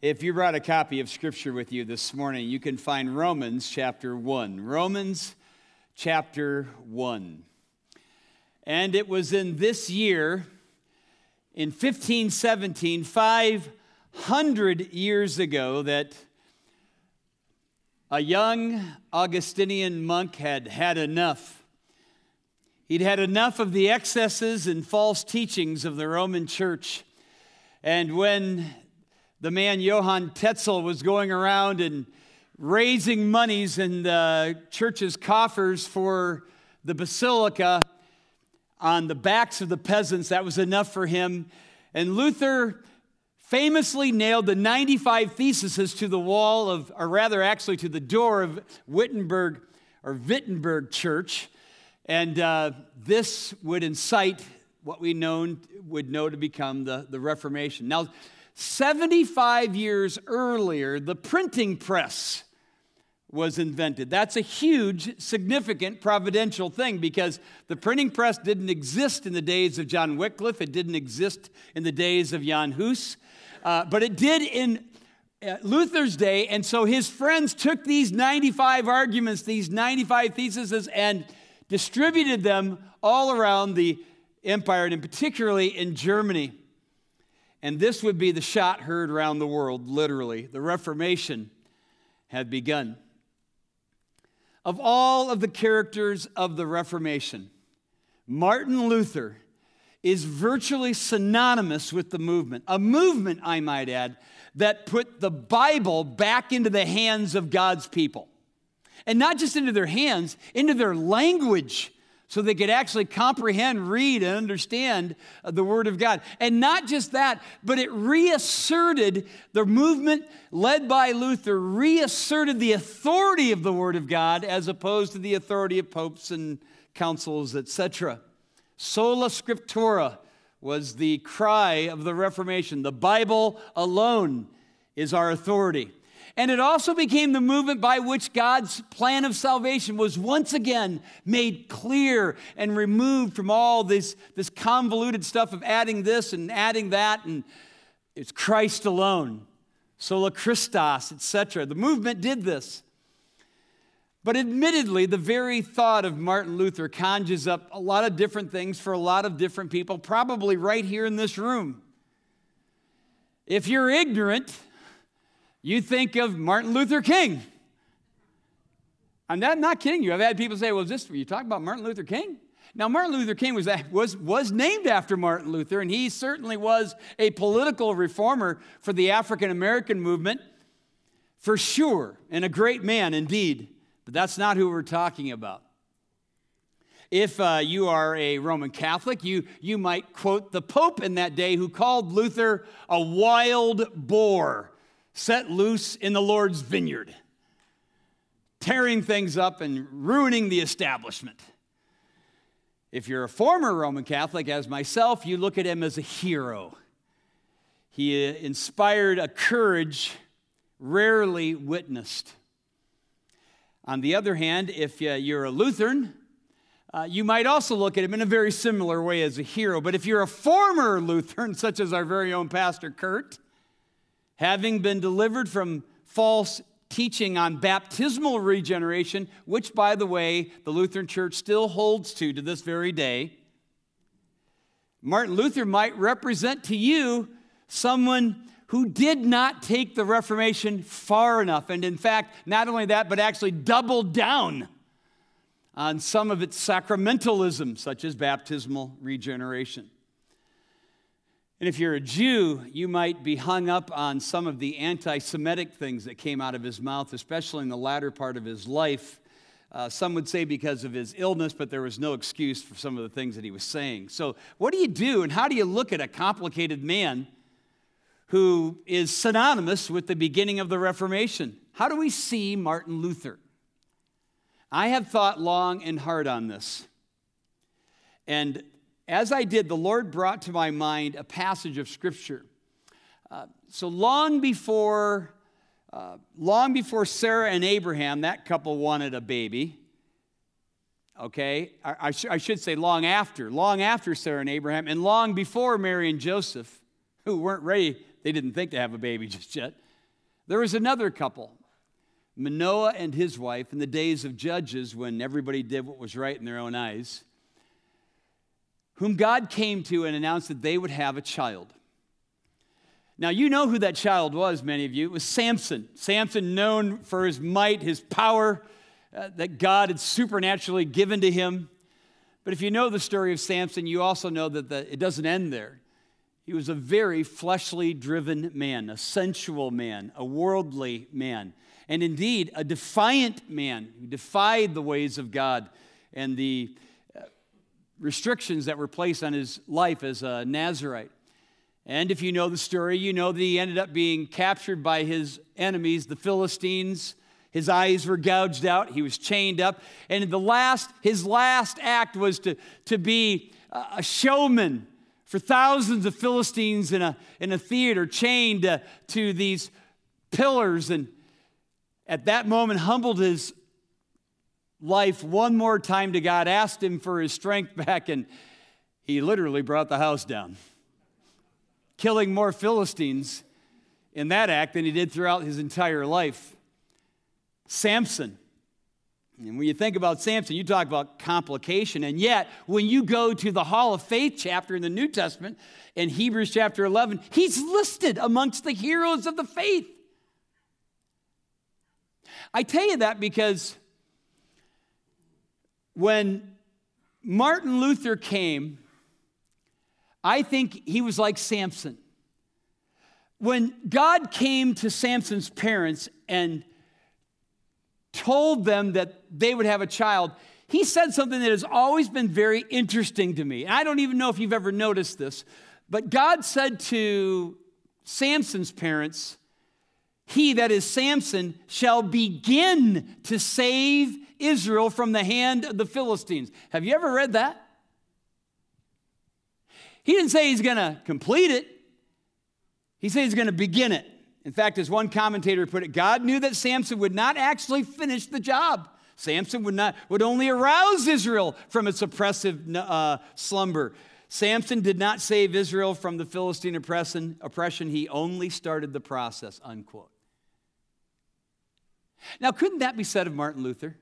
if you brought a copy of Scripture with you this morning, you can find Romans chapter 1. Romans chapter 1. And it was in this year, in 1517, 500 years ago, that a young Augustinian monk had had enough. He'd had enough of the excesses and false teachings of the Roman church. And when the man Johann Tetzel was going around and raising monies in the church's coffers for the basilica on the backs of the peasants. That was enough for him. And Luther famously nailed the 95 theses to the wall of, or rather, actually to the door of Wittenberg or Wittenberg Church. And uh, this would incite what we known, would know to become the, the Reformation. Now, 75 years earlier, the printing press was invented. That's a huge, significant, providential thing because the printing press didn't exist in the days of John Wycliffe, it didn't exist in the days of Jan Hus, uh, but it did in uh, Luther's day. And so his friends took these 95 arguments, these 95 theses, and distributed them all around the empire, and particularly in Germany. And this would be the shot heard around the world, literally. The Reformation had begun. Of all of the characters of the Reformation, Martin Luther is virtually synonymous with the movement. A movement, I might add, that put the Bible back into the hands of God's people. And not just into their hands, into their language so they could actually comprehend, read, and understand uh, the Word of God. And not just that, but it reasserted the movement led by Luther, reasserted the authority of the Word of God as opposed to the authority of popes and councils, etc. Sola Scriptura was the cry of the Reformation. The Bible alone is our authority. And it also became the movement by which God's plan of salvation was once again made clear and removed from all this, this convoluted stuff of adding this and adding that. And it's Christ alone, sola Christus, etc. The movement did this. But admittedly, the very thought of Martin Luther conjures up a lot of different things for a lot of different people, probably right here in this room. If you're ignorant, you think of Martin Luther King. I'm not, not kidding you. I've had people say, well, is this, you talking about Martin Luther King? Now, Martin Luther King was, was, was named after Martin Luther, and he certainly was a political reformer for the African American movement, for sure, and a great man indeed. But that's not who we're talking about. If uh, you are a Roman Catholic, you, you might quote the Pope in that day who called Luther a wild boar set loose in the Lord's vineyard, tearing things up and ruining the establishment. If you're a former Roman Catholic, as myself, you look at him as a hero. He inspired a courage rarely witnessed. On the other hand, if you're a Lutheran, uh, you might also look at him in a very similar way as a hero. But if you're a former Lutheran, such as our very own Pastor Kurt, having been delivered from false teaching on baptismal regeneration, which, by the way, the Lutheran Church still holds to to this very day, Martin Luther might represent to you someone who did not take the Reformation far enough. And in fact, not only that, but actually doubled down on some of its sacramentalism, such as baptismal regeneration. And if you're a Jew, you might be hung up on some of the anti Semitic things that came out of his mouth, especially in the latter part of his life. Uh, some would say because of his illness, but there was no excuse for some of the things that he was saying. So, what do you do, and how do you look at a complicated man who is synonymous with the beginning of the Reformation? How do we see Martin Luther? I have thought long and hard on this. And as I did, the Lord brought to my mind a passage of Scripture. Uh, so long before, uh, long before Sarah and Abraham, that couple wanted a baby. Okay, I, I, sh- I should say long after, long after Sarah and Abraham, and long before Mary and Joseph, who weren't ready they didn't think to have a baby just yet. There was another couple, Manoah and his wife, in the days of Judges when everybody did what was right in their own eyes, whom God came to and announced that they would have a child. Now, you know who that child was, many of you. It was Samson. Samson, known for his might, his power uh, that God had supernaturally given to him. But if you know the story of Samson, you also know that the, it doesn't end there. He was a very fleshly driven man, a sensual man, a worldly man, and indeed a defiant man who defied the ways of God and the restrictions that were placed on his life as a Nazarite. And if you know the story, you know that he ended up being captured by his enemies, the Philistines. His eyes were gouged out. He was chained up. And the last, his last act was to, to be a showman for thousands of Philistines in a, in a theater, chained to, to these pillars. And at that moment, humbled his life one more time to God, asked him for his strength back, and he literally brought the house down killing more Philistines in that act than he did throughout his entire life. Samson. And when you think about Samson, you talk about complication. And yet, when you go to the Hall of Faith chapter in the New Testament, in Hebrews chapter 11, he's listed amongst the heroes of the faith. I tell you that because when Martin Luther came I think he was like Samson. When God came to Samson's parents and told them that they would have a child, he said something that has always been very interesting to me. I don't even know if you've ever noticed this, but God said to Samson's parents, He, that is Samson, shall begin to save Israel from the hand of the Philistines. Have you ever read that? He didn't say he's going to complete it, he said he's going to begin it. In fact, as one commentator put it, God knew that Samson would not actually finish the job. Samson would, not, would only arouse Israel from its oppressive uh, slumber. Samson did not save Israel from the Philistine oppression, oppression. He only started the process, unquote. Now, couldn't that be said of Martin Luther?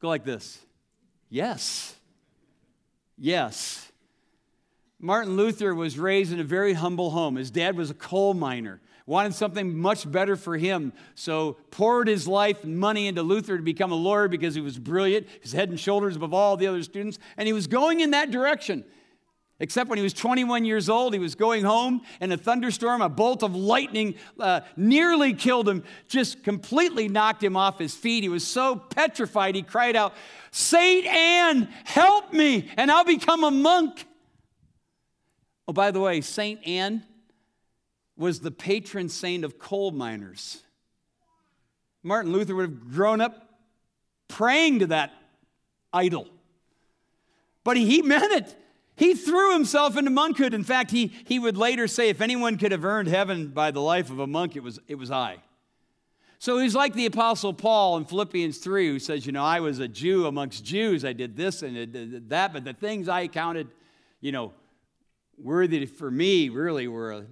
Go like this Yes. Yes. Martin Luther was raised in a very humble home. His dad was a coal miner, wanted something much better for him, so poured his life and money into Luther to become a lawyer because he was brilliant, his head and shoulders above all the other students, and he was going in that direction. Except when he was 21 years old, he was going home, and a thunderstorm, a bolt of lightning uh, nearly killed him, just completely knocked him off his feet. He was so petrified, he cried out, Saint Anne, help me, and I'll become a monk. Oh, by the way, St. Anne was the patron saint of coal miners. Martin Luther would have grown up praying to that idol. But he meant it. He threw himself into monkhood. In fact, he, he would later say, if anyone could have earned heaven by the life of a monk, it was, it was I. So he's like the Apostle Paul in Philippians 3, who says, You know, I was a Jew amongst Jews. I did this and did that, but the things I counted, you know, worthy for me really were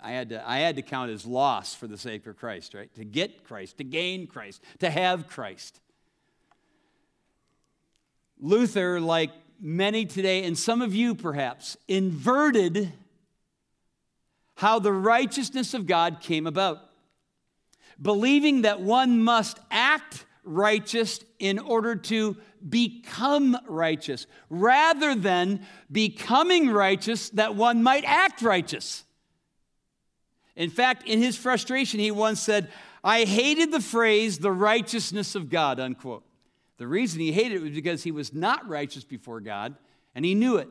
I had to I had to count as loss for the sake of Christ, right? To get Christ, to gain Christ, to have Christ. Luther, like many today, and some of you perhaps, inverted how the righteousness of God came about, believing that one must act righteous in order to become righteous, rather than becoming righteous that one might act righteous. In fact, in his frustration, he once said, I hated the phrase, the righteousness of God, unquote. The reason he hated it was because he was not righteous before God, and he knew it.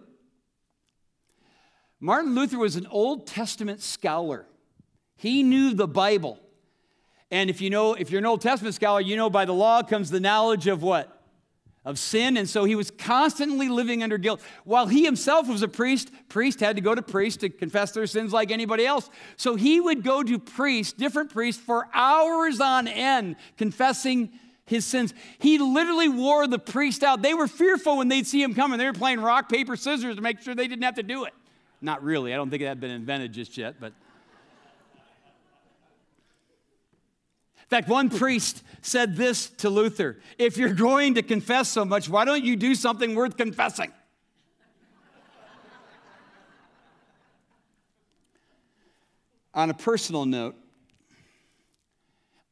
Martin Luther was an Old Testament scholar. He knew the Bible. And if you know, if you're an Old Testament scholar, you know by the law comes the knowledge of what? Of sin. And so he was constantly living under guilt. While he himself was a priest, priest had to go to priest to confess their sins like anybody else. So he would go to priests, different priests, for hours on end, confessing his sins. He literally wore the priest out. They were fearful when they'd see him coming. They were playing rock, paper, scissors to make sure they didn't have to do it. Not really. I don't think it had been invented just yet, but. In fact, one priest said this to Luther If you're going to confess so much, why don't you do something worth confessing? On a personal note,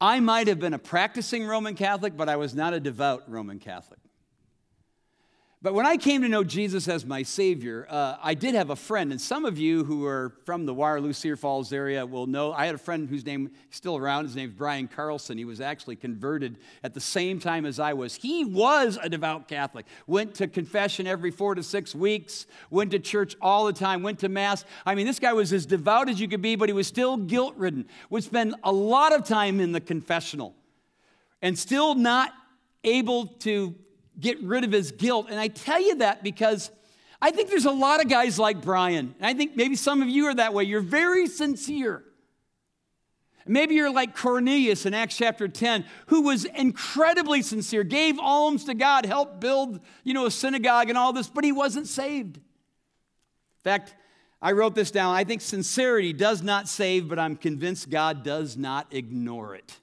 I might have been a practicing Roman Catholic, but I was not a devout Roman Catholic. But when I came to know Jesus as my Savior, uh, I did have a friend, and some of you who are from the Waterloo Cedar Falls area will know. I had a friend whose name is still around. His name's Brian Carlson. He was actually converted at the same time as I was. He was a devout Catholic. Went to confession every four to six weeks. Went to church all the time. Went to mass. I mean, this guy was as devout as you could be, but he was still guilt-ridden. Would spend a lot of time in the confessional, and still not able to get rid of his guilt. And I tell you that because I think there's a lot of guys like Brian. And I think maybe some of you are that way. You're very sincere. Maybe you're like Cornelius in Acts chapter 10, who was incredibly sincere, gave alms to God, helped build, you know, a synagogue and all this, but he wasn't saved. In fact, I wrote this down. I think sincerity does not save, but I'm convinced God does not ignore it.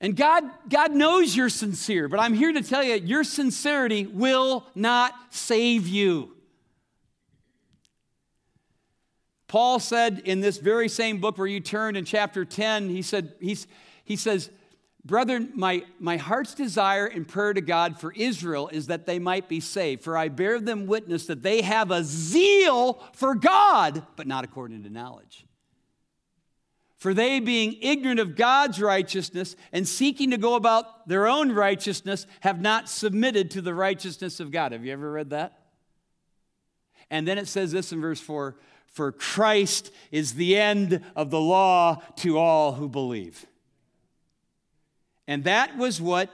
And God, God knows you're sincere, but I'm here to tell you your sincerity will not save you. Paul said in this very same book where you turned in chapter 10, he said, he's, he says, Brethren, my, my heart's desire and prayer to God for Israel is that they might be saved. For I bear them witness that they have a zeal for God, but not according to knowledge. For they, being ignorant of God's righteousness and seeking to go about their own righteousness, have not submitted to the righteousness of God. Have you ever read that? And then it says this in verse 4 For Christ is the end of the law to all who believe. And that was what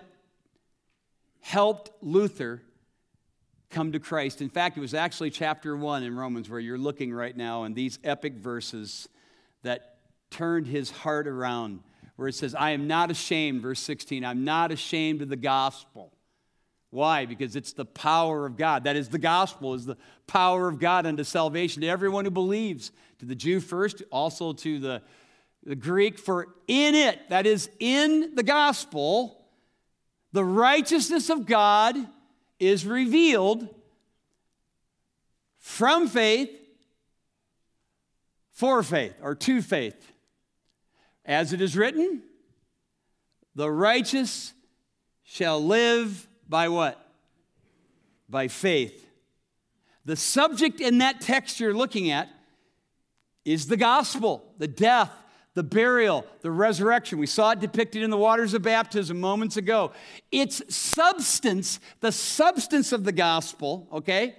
helped Luther come to Christ. In fact, it was actually chapter 1 in Romans where you're looking right now, and these epic verses that turned his heart around, where it says, I am not ashamed, verse 16, I'm not ashamed of the gospel. Why? Because it's the power of God. That is, the gospel is the power of God unto salvation to everyone who believes, to the Jew first, also to the, the Greek. For in it, that is, in the gospel, the righteousness of God is revealed from faith for faith or to faith. As it is written, the righteous shall live by what? By faith. The subject in that text you're looking at is the gospel, the death, the burial, the resurrection. We saw it depicted in the waters of baptism moments ago. Its substance, the substance of the gospel, okay,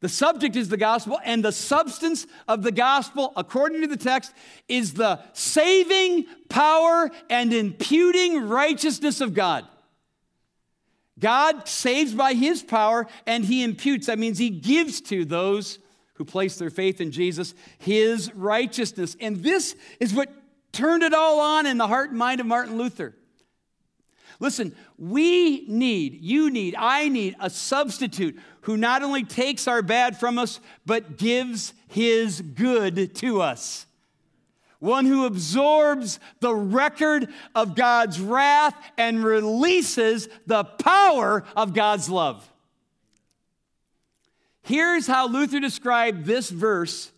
the subject is the gospel, and the substance of the gospel, according to the text, is the saving power and imputing righteousness of God. God saves by his power and he imputes. That means he gives to those who place their faith in Jesus his righteousness. And this is what turned it all on in the heart and mind of Martin Luther. Listen, we need, you need, I need a substitute who not only takes our bad from us, but gives his good to us. One who absorbs the record of God's wrath and releases the power of God's love. Here's how Luther described this verse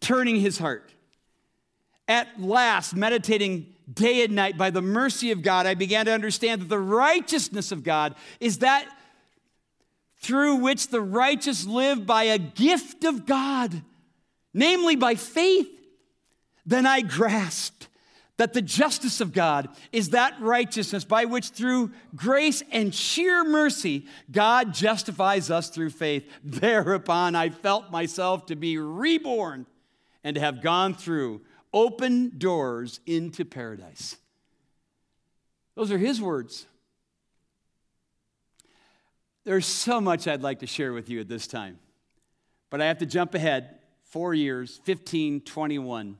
turning his heart. At last, meditating day and night by the mercy of God, I began to understand that the righteousness of God is that through which the righteous live by a gift of God, namely by faith. Then I grasped that the justice of God is that righteousness by which, through grace and sheer mercy, God justifies us through faith. Thereupon, I felt myself to be reborn and to have gone through open doors into paradise. Those are his words. There's so much I'd like to share with you at this time, but I have to jump ahead four years, 1521.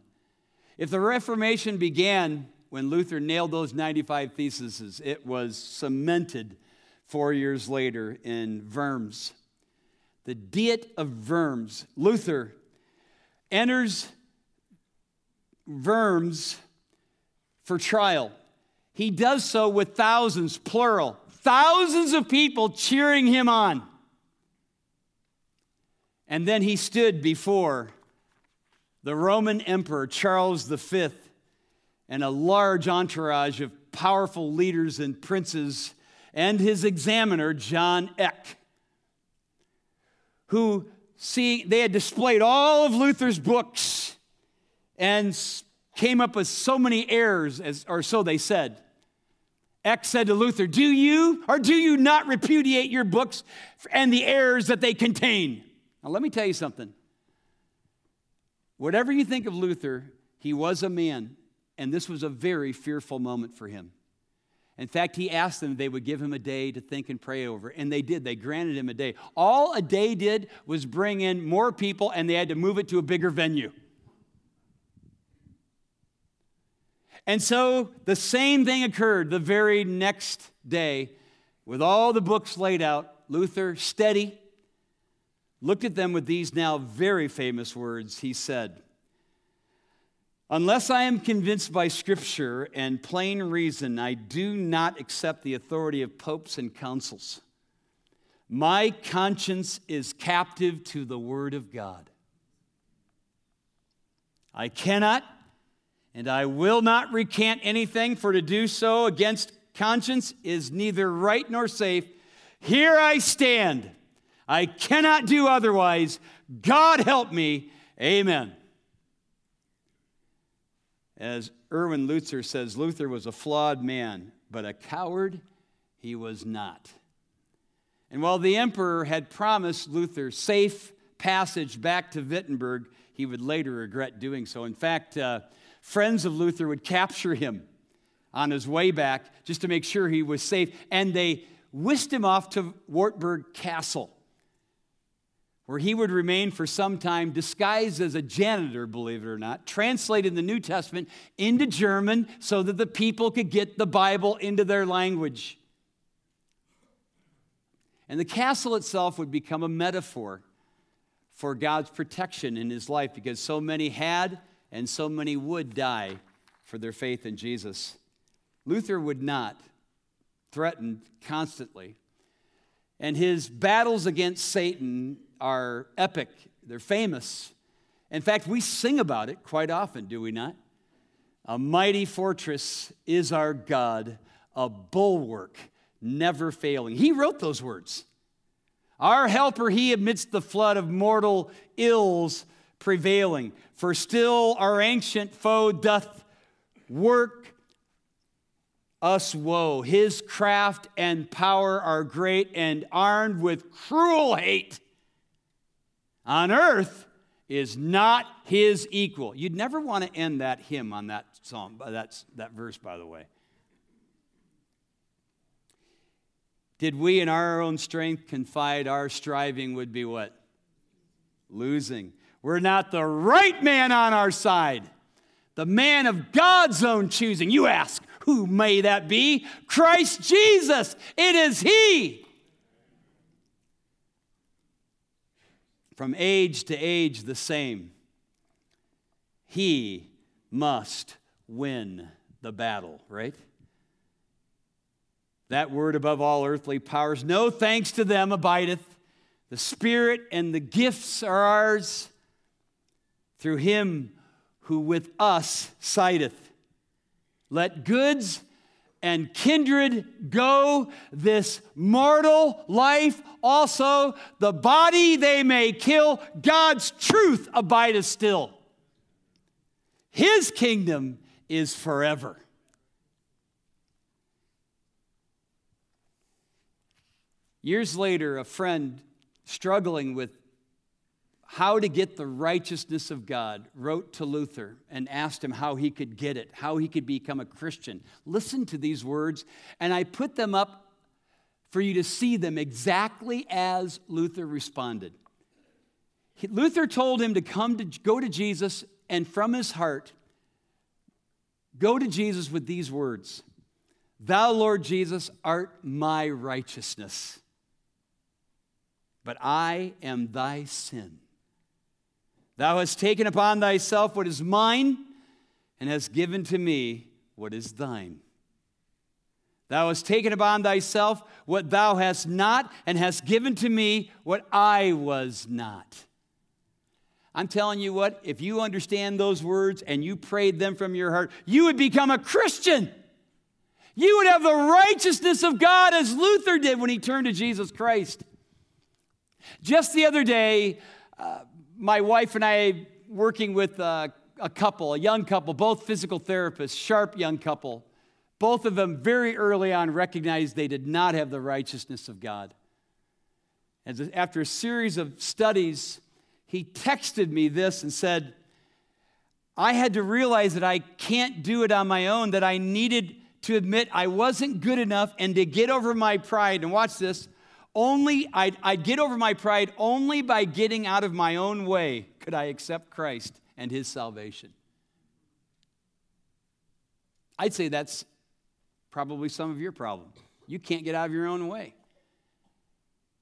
If the Reformation began when Luther nailed those 95 theses, it was cemented four years later in Worms. The Diet of Worms. Luther enters Worms for trial. He does so with thousands, plural, thousands of people cheering him on. And then he stood before the Roman Emperor Charles V and a large entourage of powerful leaders and princes and his examiner, John Eck, who, see, they had displayed all of Luther's books and came up with so many errors, as, or so they said. Eck said to Luther, Do you or do you not repudiate your books and the errors that they contain? Now, let me tell you something. Whatever you think of Luther, he was a man, and this was a very fearful moment for him. In fact, he asked them they would give him a day to think and pray over, and they did. They granted him a day. All a day did was bring in more people, and they had to move it to a bigger venue. And so the same thing occurred the very next day with all the books laid out. Luther, steady, looked at them with these now very famous words. He said, Unless I am convinced by Scripture and plain reason, I do not accept the authority of popes and councils. My conscience is captive to the Word of God. I cannot and I will not recant anything, for to do so against conscience is neither right nor safe. Here I stand. I cannot do otherwise. God help me. Amen. As Erwin Lutzer says, Luther was a flawed man, but a coward he was not. And while the emperor had promised Luther safe passage back to Wittenberg, he would later regret doing so. In fact, uh, friends of Luther would capture him on his way back just to make sure he was safe, and they whisked him off to Wartburg Castle where he would remain for some time, disguised as a janitor, believe it or not, translated the New Testament into German so that the people could get the Bible into their language. And the castle itself would become a metaphor for God's protection in his life because so many had and so many would die for their faith in Jesus. Luther would not, threatened constantly. And his battles against Satan are epic, they're famous. In fact, we sing about it quite often, do we not? A mighty fortress is our God, a bulwark never failing. He wrote those words. Our helper, he amidst the flood of mortal ills prevailing. For still our ancient foe doth work us woe. His craft and power are great, and armed with cruel hate on earth is not his equal. You'd never want to end that hymn on that song, that's, that verse, by the way. Did we in our own strength confide our striving would be what? Losing. We're not the right man on our side, the man of God's own choosing. You ask, who may that be? Christ Jesus. It is He. from age to age the same. He must win the battle, right? That word above all earthly powers, no thanks to them abideth. The Spirit and the gifts are ours through him who with us sideth. Let goods and kindred go, this mortal life also, the body they may kill, God's truth abideth still. His kingdom is forever. Years later, a friend struggling with how to get the righteousness of God, wrote to Luther and asked him how he could get it, how he could become a Christian. Listen to these words, and I put them up for you to see them exactly as Luther responded. Luther told him to come to go to Jesus and from his heart go to Jesus with these words Thou, Lord Jesus, art my righteousness, but I am thy sin. Thou hast taken upon thyself what is mine, and hast given to me what is thine. Thou hast taken upon thyself what thou hast not, and hast given to me what I was not. I'm telling you what, if you understand those words and you prayed them from your heart, you would become a Christian. You would have the righteousness of God as Luther did when he turned to Jesus Christ. Just the other day, uh, my wife and I, working with uh, a couple, a young couple, both physical therapists, sharp young couple, both of them very early on recognized they did not have the righteousness of God. And after a series of studies, he texted me this and said, I had to realize that I can't do it on my own, that I needed to admit I wasn't good enough and to get over my pride. And watch this only I'd, I'd get over my pride only by getting out of my own way could I accept Christ and his salvation. I'd say that's probably some of your problem. You can't get out of your own way.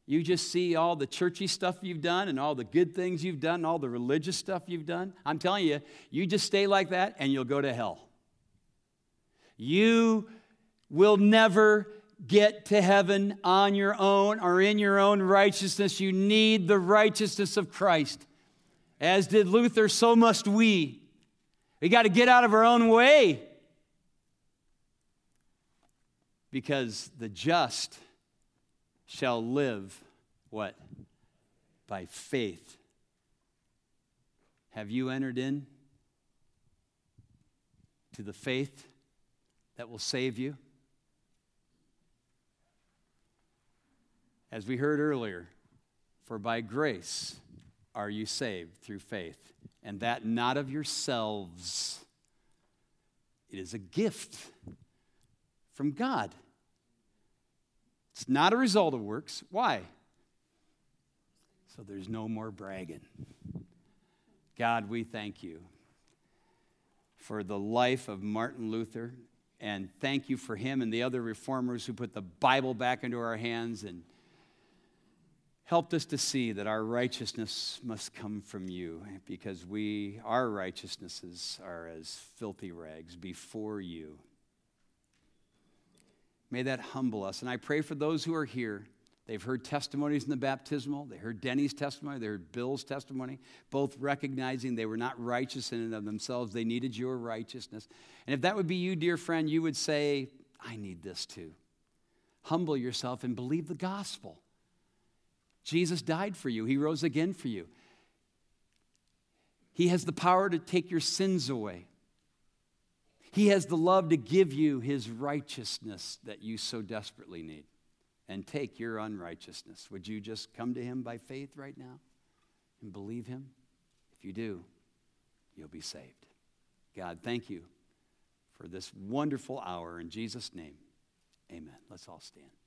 You just see all the churchy stuff you've done and all the good things you've done, all the religious stuff you've done. I'm telling you, you just stay like that and you'll go to hell. You will never get to heaven on your own or in your own righteousness. You need the righteousness of Christ. As did Luther, so must we. We got to get out of our own way because the just shall live what? By faith. Have you entered in to the faith that will save you? As we heard earlier, for by grace are you saved through faith, and that not of yourselves. It is a gift from God. It's not a result of works. Why? So there's no more bragging. God, we thank you for the life of Martin Luther, and thank you for him and the other reformers who put the Bible back into our hands and helped us to see that our righteousness must come from you because we our righteousnesses are as filthy rags before you. May that humble us. And i pray for those who are here. They've heard testimonies in the baptismal. They heard denny's testimony. They heard bill's testimony both recognizing they were not righteous in and of themselves. They needed your righteousness. And if that would be you dear friend you would say i need this too. Humble yourself and believe the gospel Jesus died for you, He rose again for you. He has the power to take your sins away. He has the love to give you His righteousness that you so desperately need and take your unrighteousness. Would you just come to Him by faith right now and believe Him? If you do, you'll be saved. God, thank you for this wonderful hour. In Jesus' name, amen. Let's all stand.